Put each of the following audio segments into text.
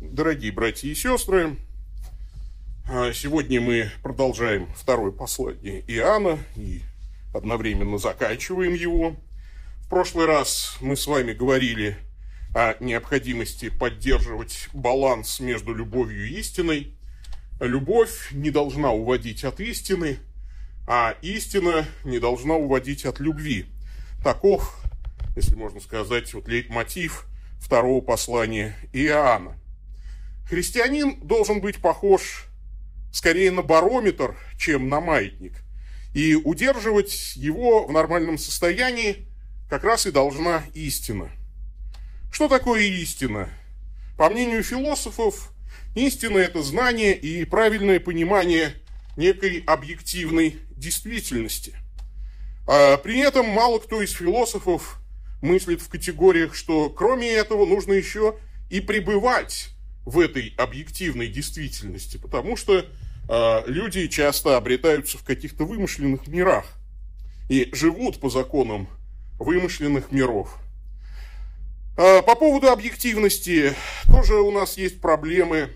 Дорогие братья и сестры, а, сегодня мы продолжаем второе послание Иоанна и одновременно заканчиваем его. В прошлый раз мы с вами говорили о необходимости поддерживать баланс между любовью и истиной. Любовь не должна уводить от истины, а истина не должна уводить от любви. Таков, если можно сказать, вот лейтмотив второго послания Иоанна. Христианин должен быть похож скорее на барометр, чем на маятник. И удерживать его в нормальном состоянии как раз и должна истина. Что такое истина? По мнению философов, истина – это знание и правильное понимание некой объективной действительности. А при этом мало кто из философов мыслит в категориях, что кроме этого нужно еще и пребывать в этой объективной действительности, потому что э, люди часто обретаются в каких-то вымышленных мирах и живут по законам вымышленных миров. Э, по поводу объективности тоже у нас есть проблемы,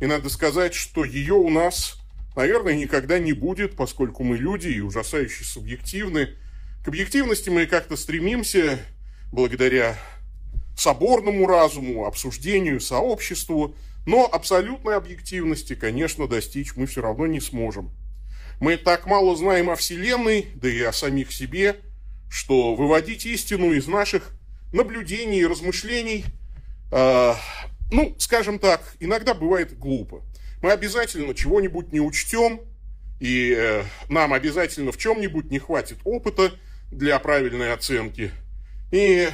и надо сказать, что ее у нас, наверное, никогда не будет, поскольку мы люди и ужасающе субъективны. К объективности мы как-то стремимся благодаря соборному разуму, обсуждению, сообществу, но абсолютной объективности, конечно, достичь мы все равно не сможем. Мы так мало знаем о Вселенной, да и о самих себе, что выводить истину из наших наблюдений и размышлений, э, ну, скажем так, иногда бывает глупо. Мы обязательно чего-нибудь не учтем, и э, нам обязательно в чем-нибудь не хватит опыта для правильной оценки. И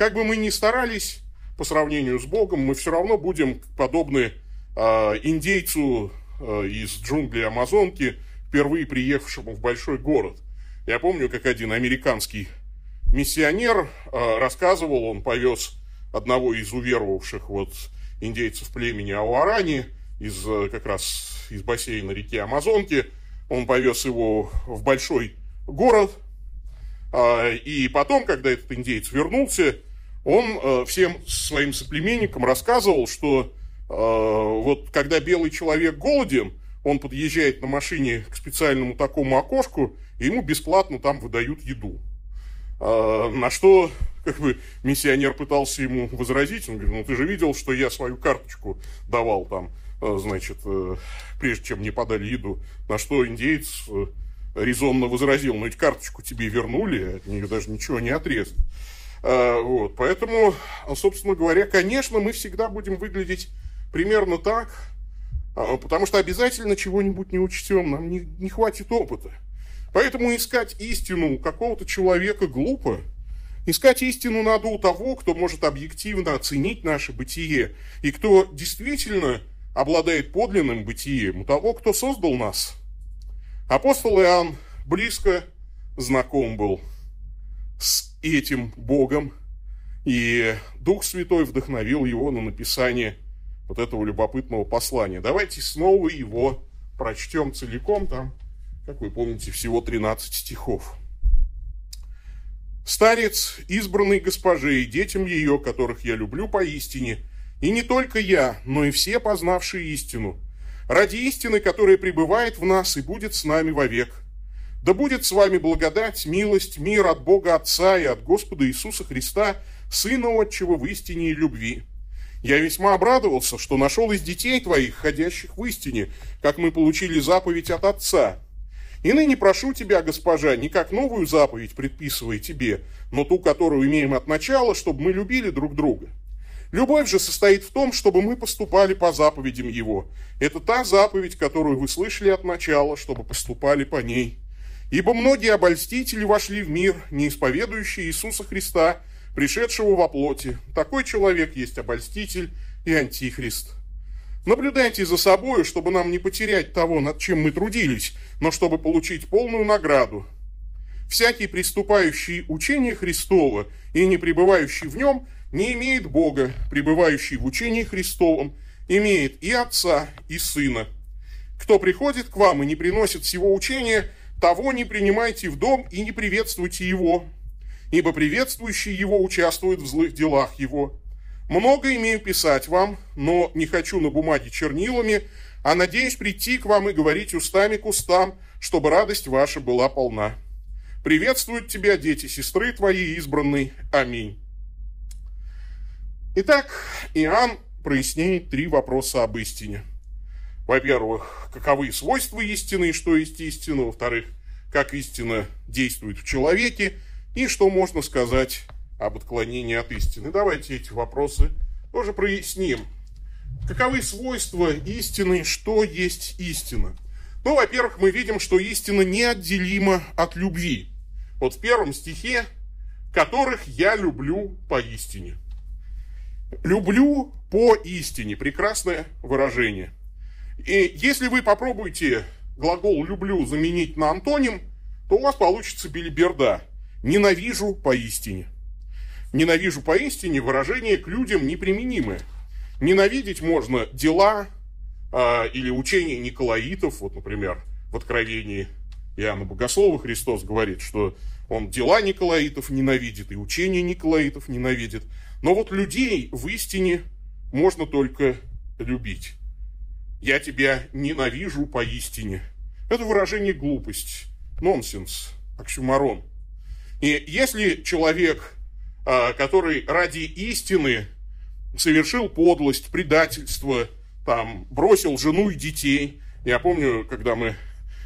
как бы мы ни старались по сравнению с Богом, мы все равно будем подобны э, индейцу э, из джунглей Амазонки, впервые приехавшему в большой город. Я помню, как один американский миссионер э, рассказывал, он повез одного из уверовавших вот индейцев племени Ауарани из как раз из бассейна реки Амазонки, он повез его в большой город, и потом, когда этот индейец вернулся, он э, всем своим соплеменникам рассказывал, что э, вот когда белый человек голоден, он подъезжает на машине к специальному такому окошку, и ему бесплатно там выдают еду. Э, на что как бы миссионер пытался ему возразить, он говорит, ну ты же видел, что я свою карточку давал там, э, значит, прежде чем мне подали еду. На что индейец резонно возразил, ну ведь карточку тебе вернули, от нее даже ничего не отрезали. А, вот, поэтому, собственно говоря, конечно, мы всегда будем выглядеть примерно так, а, потому что обязательно чего-нибудь не учтем, нам не, не хватит опыта. Поэтому искать истину у какого-то человека глупо. Искать истину надо у того, кто может объективно оценить наше бытие, и кто действительно обладает подлинным бытием, у того, кто создал нас. Апостол Иоанн близко знаком был с этим Богом, и Дух Святой вдохновил его на написание вот этого любопытного послания. Давайте снова его прочтем целиком, там, как вы помните, всего 13 стихов. «Старец, избранный госпожи и детям ее, которых я люблю поистине, и не только я, но и все познавшие истину, ради истины, которая пребывает в нас и будет с нами вовек, да будет с вами благодать, милость, мир от Бога Отца и от Господа Иисуса Христа, Сына Отчего в истине и любви. Я весьма обрадовался, что нашел из детей твоих, ходящих в истине, как мы получили заповедь от Отца. И ныне прошу тебя, госпожа, не как новую заповедь предписывай тебе, но ту, которую имеем от начала, чтобы мы любили друг друга. Любовь же состоит в том, чтобы мы поступали по заповедям Его. Это та заповедь, которую вы слышали от начала, чтобы поступали по ней. Ибо многие обольстители вошли в мир, не исповедующие Иисуса Христа, пришедшего во плоти. Такой человек есть обольститель и антихрист. Наблюдайте за собой, чтобы нам не потерять того, над чем мы трудились, но чтобы получить полную награду. Всякий, приступающий учение Христова и не пребывающий в нем, не имеет Бога, пребывающий в учении Христовом, имеет и Отца, и Сына. Кто приходит к вам и не приносит всего учения – того не принимайте в дом и не приветствуйте его, ибо приветствующий его участвует в злых делах его. Много имею писать вам, но не хочу на бумаге чернилами, а надеюсь прийти к вам и говорить устами к устам, чтобы радость ваша была полна. Приветствуют тебя дети, сестры твои избранные. Аминь. Итак, Иоанн проясняет три вопроса об истине. Во-первых, каковы свойства истины и что есть истина. Во-вторых, как истина действует в человеке и что можно сказать об отклонении от истины. Давайте эти вопросы тоже проясним. Каковы свойства истины, что есть истина? Ну, во-первых, мы видим, что истина неотделима от любви. Вот в первом стихе, которых я люблю по истине. Люблю по истине. Прекрасное выражение. И если вы попробуете глагол «люблю» заменить на антоним, то у вас получится билиберда. Ненавижу по истине. Ненавижу по истине выражение к людям неприменимое. Ненавидеть можно дела э, или учения Николаитов, вот, например, в Откровении Иоанна Богослова Христос говорит, что он дела Николаитов ненавидит и учения Николаитов ненавидит. Но вот людей в истине можно только любить. Я тебя ненавижу поистине. Это выражение глупость, нонсенс, оксюмарон. И если человек, а, который ради истины совершил подлость, предательство, там, бросил жену и детей. Я помню, когда мы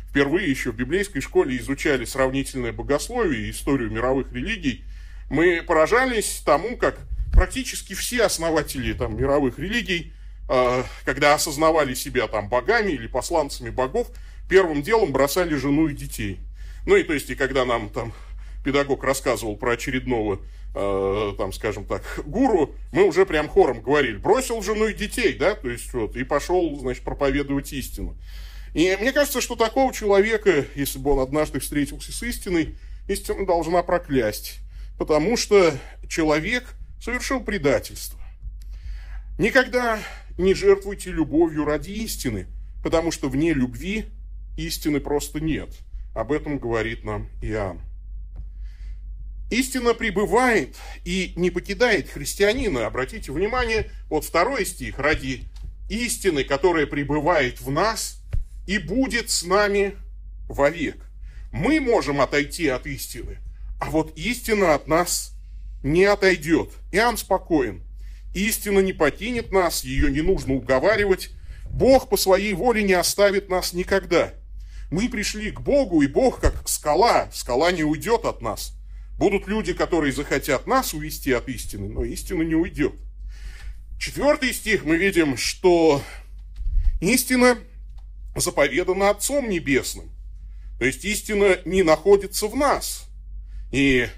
впервые еще в библейской школе изучали сравнительное богословие и историю мировых религий, мы поражались тому, как практически все основатели там, мировых религий, когда осознавали себя там богами или посланцами богов, первым делом бросали жену и детей. Ну и то есть, и когда нам там педагог рассказывал про очередного, э, там, скажем так, гуру, мы уже прям хором говорили, бросил жену и детей, да, то есть вот, и пошел, значит, проповедовать истину. И мне кажется, что такого человека, если бы он однажды встретился с истиной, истина должна проклясть, потому что человек совершил предательство. Никогда не жертвуйте любовью ради истины, потому что вне любви истины просто нет. Об этом говорит нам Иоанн. Истина пребывает и не покидает христианина. Обратите внимание, вот второй стих. «Ради истины, которая пребывает в нас и будет с нами вовек». Мы можем отойти от истины, а вот истина от нас не отойдет. Иоанн спокоен. Истина не покинет нас, ее не нужно уговаривать. Бог по своей воле не оставит нас никогда. Мы пришли к Богу, и Бог как скала. Скала не уйдет от нас. Будут люди, которые захотят нас увести от истины, но истина не уйдет. Четвертый стих мы видим, что истина заповедана Отцом Небесным. То есть истина не находится в нас. И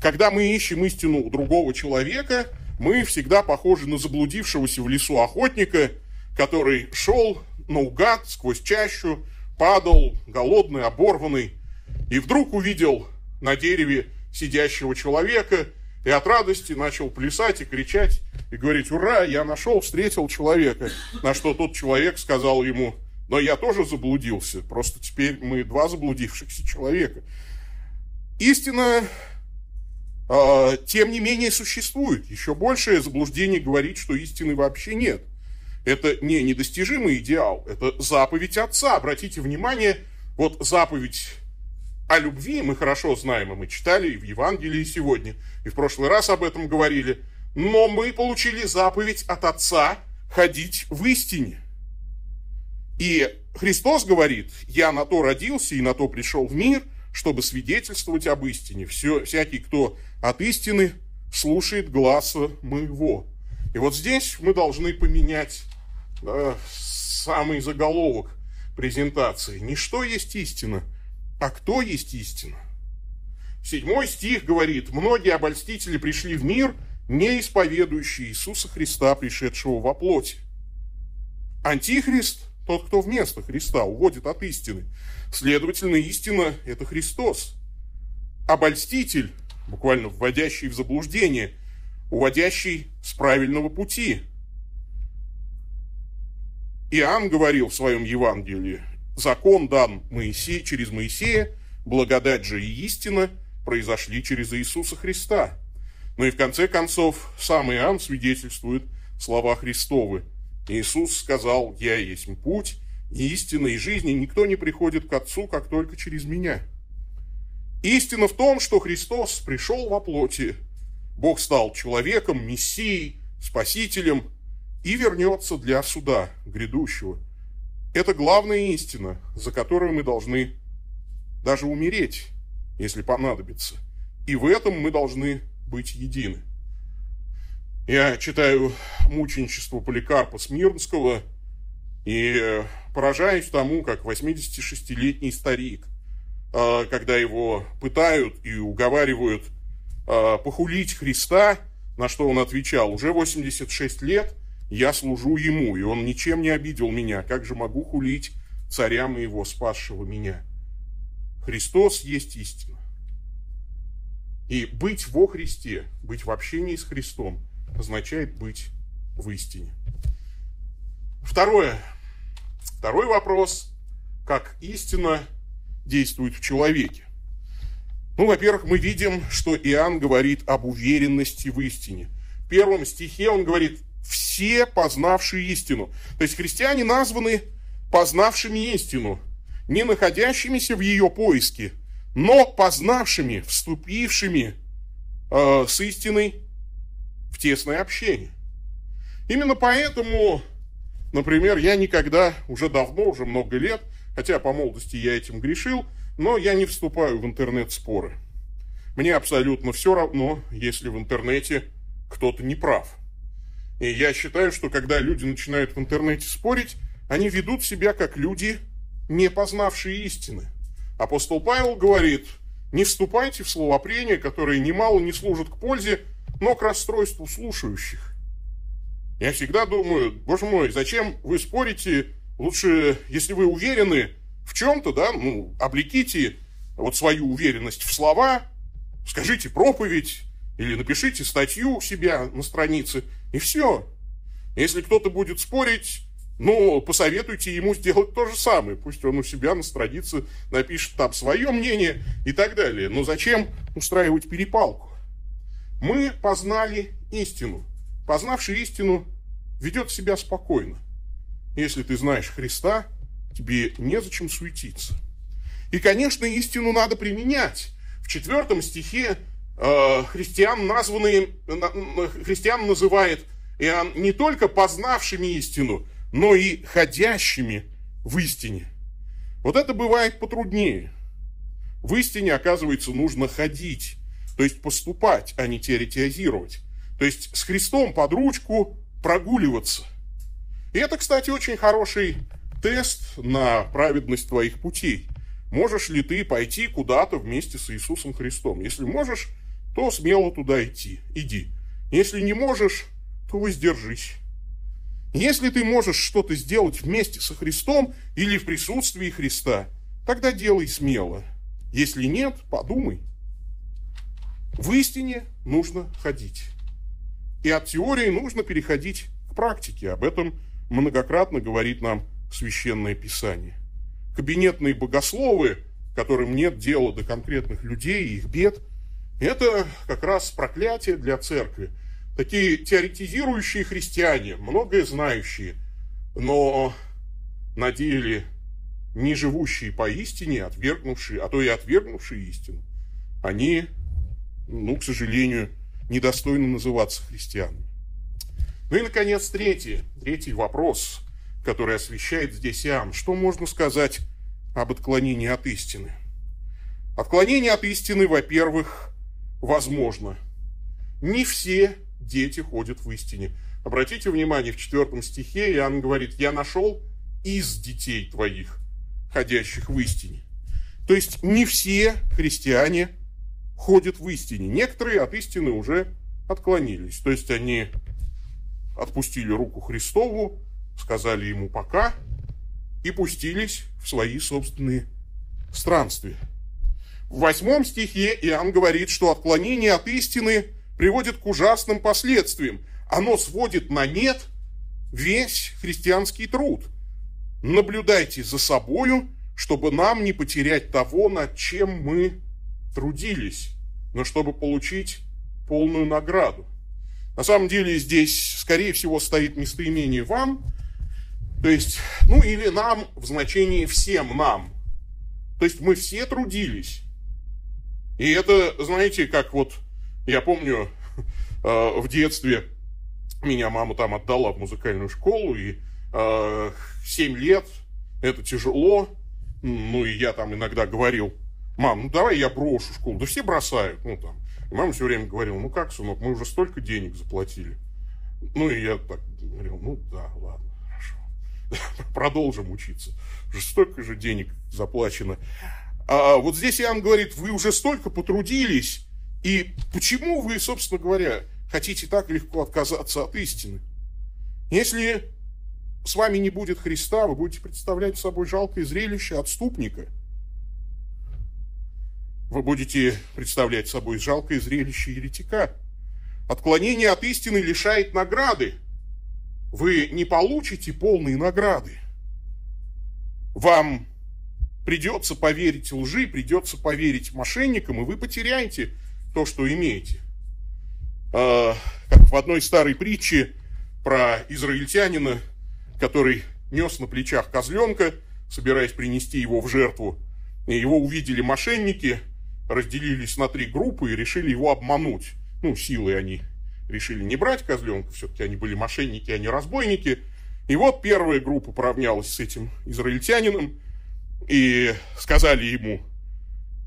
когда мы ищем истину у другого человека, мы всегда похожи на заблудившегося в лесу охотника, который шел наугад сквозь чащу, падал, голодный, оборванный, и вдруг увидел на дереве сидящего человека, и от радости начал плясать и кричать, и говорить, ура, я нашел, встретил человека. На что тот человек сказал ему, но я тоже заблудился, просто теперь мы два заблудившихся человека. Истина, тем не менее, существует. Еще большее заблуждение говорит, что истины вообще нет. Это не недостижимый идеал, это заповедь Отца. Обратите внимание, вот заповедь о любви мы хорошо знаем, и мы читали и в Евангелии сегодня, и в прошлый раз об этом говорили. Но мы получили заповедь от Отца ходить в истине. И Христос говорит, я на то родился и на то пришел в мир, чтобы свидетельствовать об истине. Все, всякий, кто от истины слушает гласа моего. И вот здесь мы должны поменять да, самый заголовок презентации. Не что есть истина – а кто есть истина? Седьмой стих говорит, многие обольстители пришли в мир, не исповедующие Иисуса Христа, пришедшего во плоти. Антихрист – тот, кто вместо Христа уводит от истины. Следовательно, истина – это Христос. Обольститель, буквально вводящий в заблуждение, уводящий с правильного пути. Иоанн говорил в своем Евангелии, Закон дан Моисей, через Моисея, благодать же и истина произошли через Иисуса Христа. Ну и в конце концов, сам Иоанн свидетельствует слова Христовы. Иисус сказал, «Я есть путь, и истина, и жизнь, и никто не приходит к Отцу, как только через меня». Истина в том, что Христос пришел во плоти. Бог стал человеком, мессией, спасителем и вернется для суда грядущего. Это главная истина, за которую мы должны даже умереть, если понадобится. И в этом мы должны быть едины. Я читаю мученичество Поликарпа Смирнского и поражаюсь тому, как 86-летний старик, а, когда его пытают и уговаривают а, похулить Христа, на что он отвечал, уже 86 лет я служу ему, и он ничем не обидел меня, как же могу хулить царя моего, спасшего меня? Христос есть истина. И быть во Христе, быть в общении с Христом, означает быть в истине. Второе. Второй вопрос. Как истина действует в человеке? Ну, во-первых, мы видим, что Иоанн говорит об уверенности в истине. В первом стихе он говорит «все познавшие истину». То есть христиане названы познавшими истину не находящимися в ее поиске, но познавшими, вступившими э, с истиной в тесное общение. Именно поэтому, например, я никогда, уже давно, уже много лет, хотя по молодости я этим грешил, но я не вступаю в интернет-споры. Мне абсолютно все равно, если в интернете кто-то не прав. И я считаю, что когда люди начинают в интернете спорить, они ведут себя как люди, не познавшие истины. Апостол Павел говорит, не вступайте в словопрения, которые немало не служат к пользе, но к расстройству слушающих. Я всегда думаю, боже мой, зачем вы спорите? Лучше, если вы уверены в чем-то, да, ну, облеките вот свою уверенность в слова, скажите проповедь или напишите статью у себя на странице, и все. Если кто-то будет спорить, ну, посоветуйте ему сделать то же самое. Пусть он у себя на странице напишет там свое мнение и так далее. Но зачем устраивать перепалку? Мы познали истину. Познавший истину ведет себя спокойно. Если ты знаешь Христа, тебе незачем суетиться. И, конечно, истину надо применять. В четвертом стихе э, христиан, названные, э, христиан называет Иоанн не только познавшими истину, но и ходящими в истине. Вот это бывает потруднее. В истине, оказывается, нужно ходить, то есть поступать, а не теоретизировать. То есть с Христом под ручку прогуливаться. И это, кстати, очень хороший тест на праведность твоих путей. Можешь ли ты пойти куда-то вместе с Иисусом Христом? Если можешь, то смело туда идти. Иди. Если не можешь, то воздержись. Если ты можешь что-то сделать вместе со Христом или в присутствии Христа, тогда делай смело. Если нет, подумай. В истине нужно ходить. И от теории нужно переходить к практике. Об этом многократно говорит нам Священное Писание. Кабинетные богословы, которым нет дела до конкретных людей и их бед, это как раз проклятие для церкви – такие теоретизирующие христиане, многое знающие, но на деле не живущие по истине, отвергнувшие, а то и отвергнувшие истину, они, ну, к сожалению, недостойны называться христианами. Ну и, наконец, третий, третий вопрос, который освещает здесь Иоанн. Что можно сказать об отклонении от истины? Отклонение от истины, во-первых, возможно. Не все дети ходят в истине. Обратите внимание, в четвертом стихе Иоанн говорит, я нашел из детей твоих, ходящих в истине. То есть не все христиане ходят в истине. Некоторые от истины уже отклонились. То есть они отпустили руку Христову, сказали ему пока и пустились в свои собственные странствия. В восьмом стихе Иоанн говорит, что отклонение от истины приводит к ужасным последствиям. Оно сводит на нет весь христианский труд. Наблюдайте за собою, чтобы нам не потерять того, над чем мы трудились, но чтобы получить полную награду. На самом деле здесь, скорее всего, стоит местоимение «вам», то есть, ну или «нам» в значении «всем нам». То есть мы все трудились. И это, знаете, как вот, я помню, э, в детстве меня мама там отдала в музыкальную школу, и э, 7 лет это тяжело. Ну, и я там иногда говорил, мам, ну давай я брошу школу. Да все бросают, ну там. И мама все время говорила, ну как, сынок, мы уже столько денег заплатили. Ну, и я так говорил, ну да, ладно, хорошо. Продолжим учиться. Уже столько же денег заплачено. А вот здесь Иоанн говорит, вы уже столько потрудились, и почему вы, собственно говоря, хотите так легко отказаться от истины? Если с вами не будет Христа, вы будете представлять собой жалкое зрелище отступника. Вы будете представлять собой жалкое зрелище еретика. Отклонение от истины лишает награды. Вы не получите полные награды. Вам придется поверить лжи, придется поверить мошенникам, и вы потеряете то, что имеете. А, как в одной старой притче про израильтянина, который нес на плечах козленка, собираясь принести его в жертву. И его увидели мошенники, разделились на три группы и решили его обмануть. Ну, силой они решили не брать козленка, все-таки они были мошенники, а не разбойники. И вот первая группа поравнялась с этим израильтянином и сказали ему,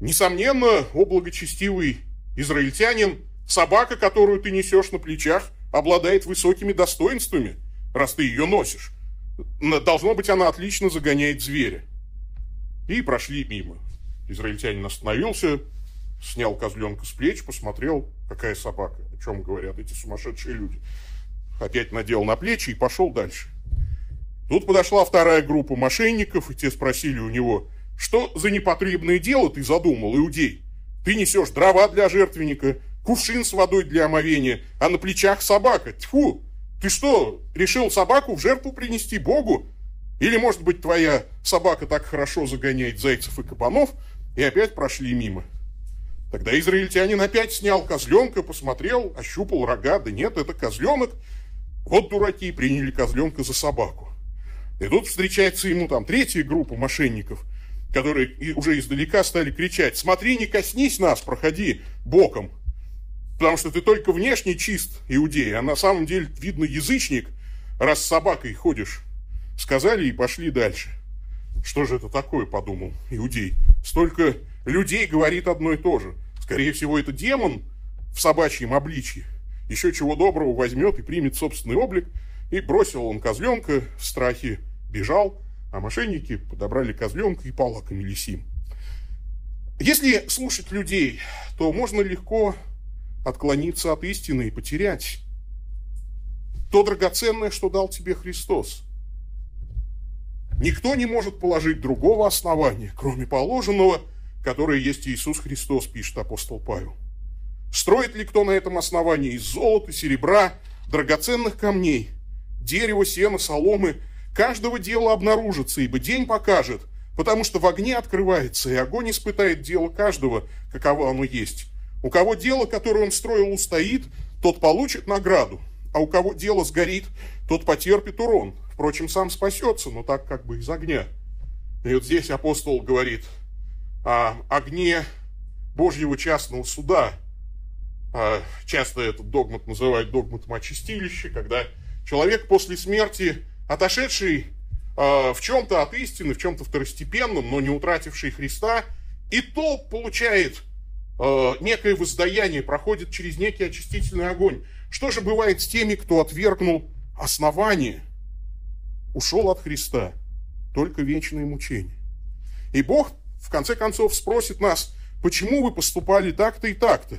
несомненно, о благочестивый израильтянин, собака, которую ты несешь на плечах, обладает высокими достоинствами, раз ты ее носишь. Должно быть, она отлично загоняет зверя. И прошли мимо. Израильтянин остановился, снял козленка с плеч, посмотрел, какая собака, о чем говорят эти сумасшедшие люди. Опять надел на плечи и пошел дальше. Тут подошла вторая группа мошенников, и те спросили у него, что за непотребное дело ты задумал, иудей? Ты несешь дрова для жертвенника, кувшин с водой для омовения, а на плечах собака. Тьфу! Ты что, решил собаку в жертву принести Богу? Или, может быть, твоя собака так хорошо загоняет зайцев и кабанов, и опять прошли мимо? Тогда израильтянин опять снял козленка, посмотрел, ощупал рога. Да нет, это козленок. Вот дураки приняли козленка за собаку. И тут встречается ему там третья группа мошенников, которые уже издалека стали кричать, смотри, не коснись нас, проходи боком. Потому что ты только внешне чист, иудей, а на самом деле, видно, язычник, раз с собакой ходишь. Сказали и пошли дальше. Что же это такое, подумал иудей. Столько людей говорит одно и то же. Скорее всего, это демон в собачьем обличье. Еще чего доброго возьмет и примет собственный облик. И бросил он козленка в страхе, бежал, а мошенники подобрали козленка и полакомились им. Если слушать людей, то можно легко отклониться от истины и потерять то драгоценное, что дал тебе Христос. Никто не может положить другого основания, кроме положенного, которое есть Иисус Христос, пишет апостол Павел. Строит ли кто на этом основании из золота, серебра, драгоценных камней, дерева, сена, соломы, каждого дела обнаружится, ибо день покажет, потому что в огне открывается, и огонь испытает дело каждого, каково оно есть. У кого дело, которое он строил, устоит, тот получит награду, а у кого дело сгорит, тот потерпит урон. Впрочем, сам спасется, но так как бы из огня. И вот здесь апостол говорит о огне Божьего частного суда. А, часто этот догмат называют догматом очистилища, когда человек после смерти, отошедший а, в чем-то от истины, в чем-то второстепенном, но не утративший Христа, и то получает э, некое воздаяние, проходит через некий очистительный огонь. Что же бывает с теми, кто отвергнул основание, ушел от Христа? Только вечное мучение. И Бог, в конце концов, спросит нас, почему вы поступали так-то и так-то?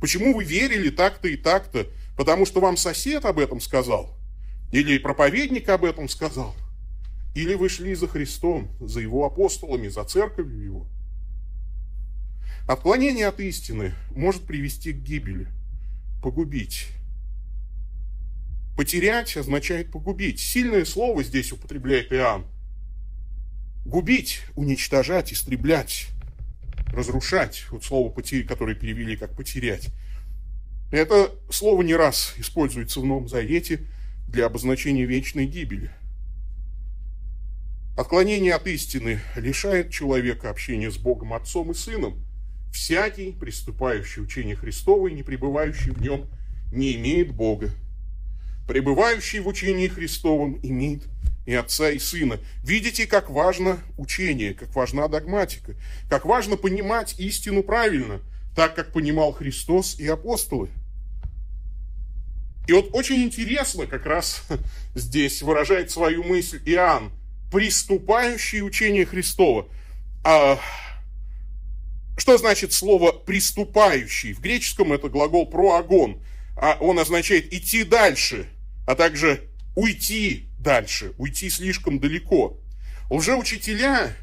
Почему вы верили так-то и так-то? Потому что вам сосед об этом сказал? Или проповедник об этом сказал? Или вы шли за Христом, за Его апостолами, за церковью Его? Отклонение от истины может привести к гибели, погубить. Потерять означает погубить. Сильное слово здесь употребляет Иоанн. Губить, уничтожать, истреблять, разрушать. Вот слово, которое перевели как потерять. Это слово не раз используется в Новом Завете для обозначения вечной гибели. Отклонение от истины лишает человека общения с Богом Отцом и Сыном. Всякий, приступающий учение Христово и не пребывающий в нем, не имеет Бога. Пребывающий в учении Христовом имеет и Отца, и Сына. Видите, как важно учение, как важна догматика, как важно понимать истину правильно, так как понимал Христос и апостолы. И вот очень интересно как раз здесь выражает свою мысль Иоанн, приступающий учение Христова. А, что значит слово «приступающий»? В греческом это глагол «проагон», а он означает «идти дальше», а также «уйти дальше», «уйти слишком далеко». Лжеучителя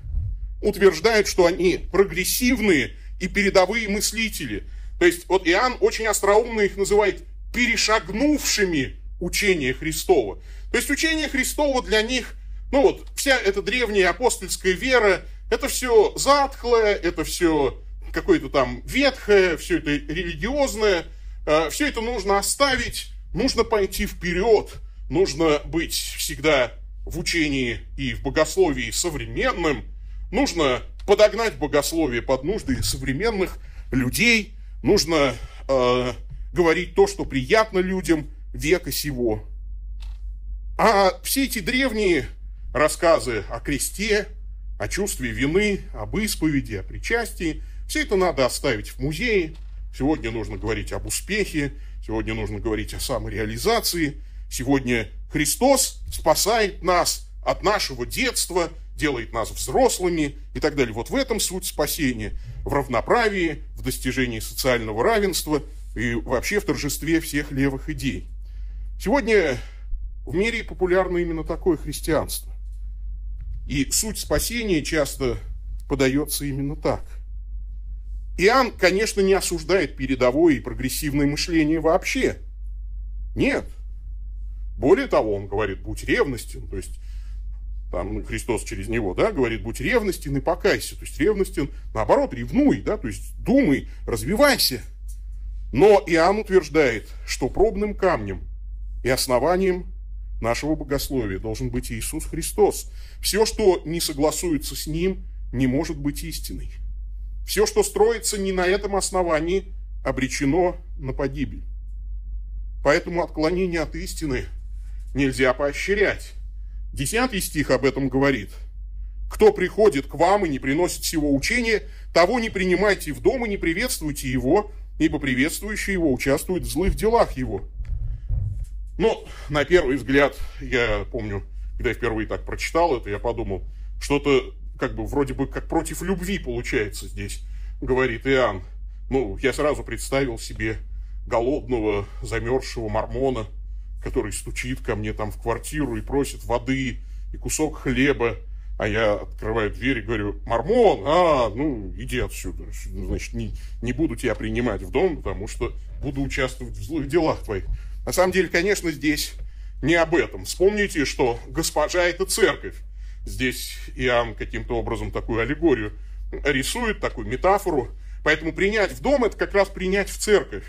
утверждают, что они прогрессивные и передовые мыслители. То есть вот Иоанн очень остроумно их называет перешагнувшими учение Христова. То есть учение Христова для них, ну вот, вся эта древняя апостольская вера, это все затхлое, это все какое-то там ветхое, все это религиозное, э, все это нужно оставить, нужно пойти вперед, нужно быть всегда в учении и в богословии современным, нужно подогнать богословие под нужды современных людей, нужно э, говорить то, что приятно людям века сего. А все эти древние рассказы о кресте, о чувстве вины, об исповеди, о причастии, все это надо оставить в музее. Сегодня нужно говорить об успехе, сегодня нужно говорить о самореализации. Сегодня Христос спасает нас от нашего детства, делает нас взрослыми и так далее. Вот в этом суть спасения. В равноправии, в достижении социального равенства – и вообще в торжестве всех левых идей. Сегодня в мире популярно именно такое христианство. И суть спасения часто подается именно так. Иоанн, конечно, не осуждает передовое и прогрессивное мышление вообще. Нет. Более того, он говорит, будь ревностен, то есть там Христос через него, да, говорит, будь ревностен и покайся. То есть ревностен, наоборот, ревнуй, да, то есть думай, развивайся. Но Иоанн утверждает, что пробным камнем и основанием нашего богословия должен быть Иисус Христос. Все, что не согласуется с Ним, не может быть истиной. Все, что строится не на этом основании, обречено на погибель. Поэтому отклонение от истины нельзя поощрять. Десятый стих об этом говорит. «Кто приходит к вам и не приносит всего учения, того не принимайте в дом и не приветствуйте его, ибо приветствующий его участвует в злых делах его. Но на первый взгляд, я помню, когда я впервые так прочитал это, я подумал, что-то как бы вроде бы как против любви получается здесь, говорит Иоанн. Ну, я сразу представил себе голодного, замерзшего мормона, который стучит ко мне там в квартиру и просит воды и кусок хлеба, а я открываю дверь и говорю, Мормон, а, ну, иди отсюда. Значит, не, не буду тебя принимать в дом, потому что буду участвовать в злых делах твоих. На самом деле, конечно, здесь не об этом. Вспомните, что госпожа – это церковь. Здесь Иоанн каким-то образом такую аллегорию рисует, такую метафору. Поэтому принять в дом – это как раз принять в церковь.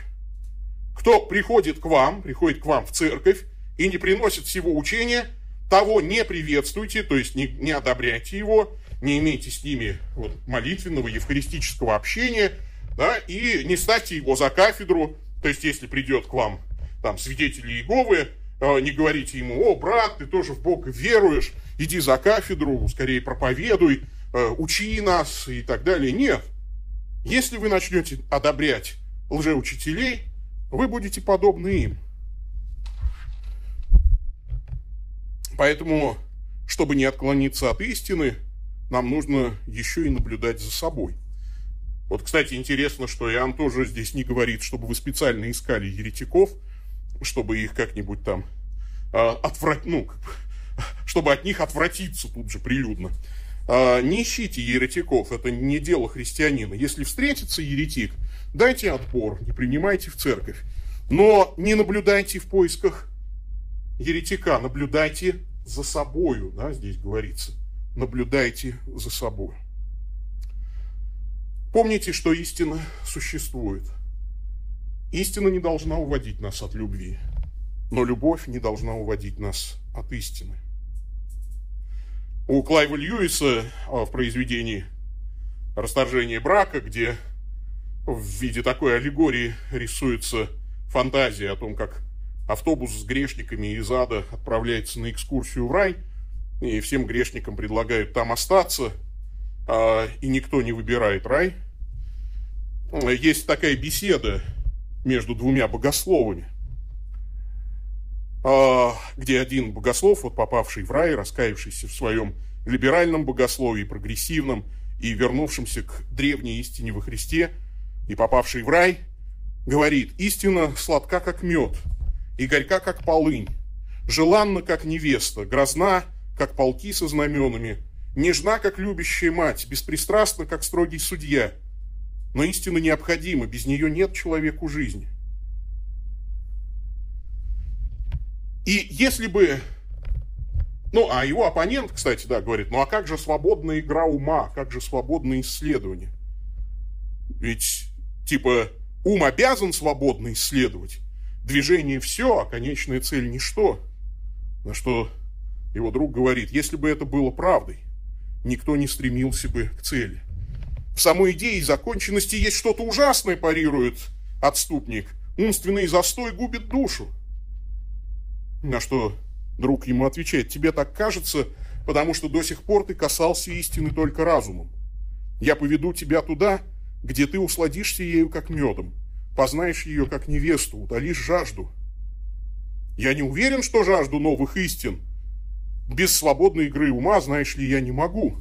Кто приходит к вам, приходит к вам в церковь и не приносит всего учения – того не приветствуйте, то есть не, не одобряйте его, не имейте с ними вот, молитвенного, евхаристического общения, да, и не ставьте его за кафедру, то есть если придет к вам там свидетели Иеговы, не говорите ему, о, брат, ты тоже в Бога веруешь, иди за кафедру, скорее проповедуй, э, учи нас и так далее. Нет. Если вы начнете одобрять лжеучителей, вы будете подобны им. Поэтому, чтобы не отклониться от истины, нам нужно еще и наблюдать за собой. Вот, кстати, интересно, что Иоанн тоже здесь не говорит, чтобы вы специально искали еретиков, чтобы их как-нибудь там э, отврат... ну, чтобы от них отвратиться тут же прилюдно. Э, не ищите еретиков, это не дело христианина. Если встретится еретик, дайте отпор, не принимайте в церковь. Но не наблюдайте в поисках еретика, наблюдайте за собою, да, здесь говорится. Наблюдайте за собой. Помните, что истина существует. Истина не должна уводить нас от любви, но любовь не должна уводить нас от истины. У Клайва Льюиса а, в произведении «Расторжение брака», где в виде такой аллегории рисуется фантазия о том, как автобус с грешниками из ада отправляется на экскурсию в рай, и всем грешникам предлагают там остаться, а, и никто не выбирает рай. Есть такая беседа между двумя богословами, а, где один богослов, вот попавший в рай, раскаявшийся в своем либеральном богословии, прогрессивном и вернувшемся к древней истине во Христе, и попавший в рай, говорит, истина сладка, как мед, и горька, как полынь, желанна, как невеста, грозна, как полки со знаменами, нежна, как любящая мать, беспристрастна, как строгий судья. Но истина необходима, без нее нет человеку жизни. И если бы... Ну, а его оппонент, кстати, да, говорит, ну а как же свободная игра ума, как же свободное исследование? Ведь, типа, ум обязан свободно исследовать. Движение все, а конечная цель ничто. На что его друг говорит, если бы это было правдой, никто не стремился бы к цели. В самой идее законченности есть что-то ужасное, парирует отступник. Умственный застой губит душу. На что друг ему отвечает, тебе так кажется, потому что до сих пор ты касался истины только разумом. Я поведу тебя туда, где ты усладишься ею как медом, познаешь ее как невесту, утолишь жажду. Я не уверен, что жажду новых истин. Без свободной игры ума, знаешь ли, я не могу.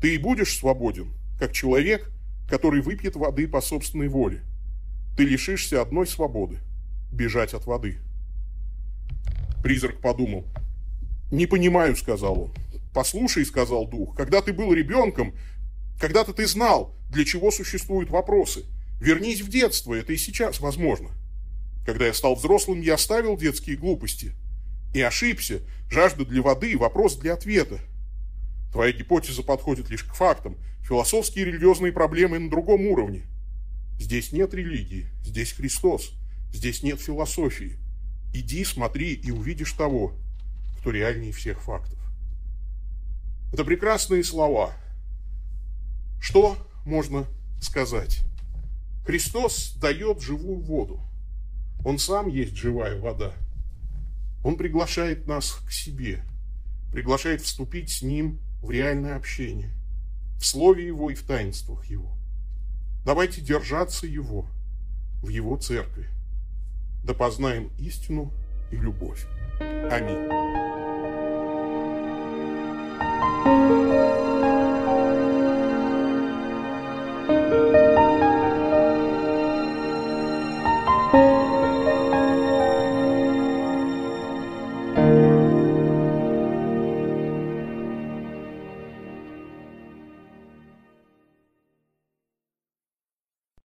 Ты и будешь свободен, как человек, который выпьет воды по собственной воле. Ты лишишься одной свободы – бежать от воды. Призрак подумал. «Не понимаю», — сказал он. «Послушай», — сказал дух, — «когда ты был ребенком, когда-то ты знал, для чего существуют вопросы. Вернись в детство, это и сейчас возможно. Когда я стал взрослым, я оставил детские глупости. И ошибся. Жажда для воды – вопрос для ответа. Твоя гипотеза подходит лишь к фактам. Философские и религиозные проблемы на другом уровне. Здесь нет религии, здесь Христос. Здесь нет философии. Иди, смотри и увидишь того, кто реальнее всех фактов. Это прекрасные слова. Что можно сказать? Христос дает живую воду. Он сам есть живая вода. Он приглашает нас к себе, приглашает вступить с Ним в реальное общение, в слове Его и в таинствах Его. Давайте держаться Его в Его церкви. Да познаем истину и любовь. Аминь.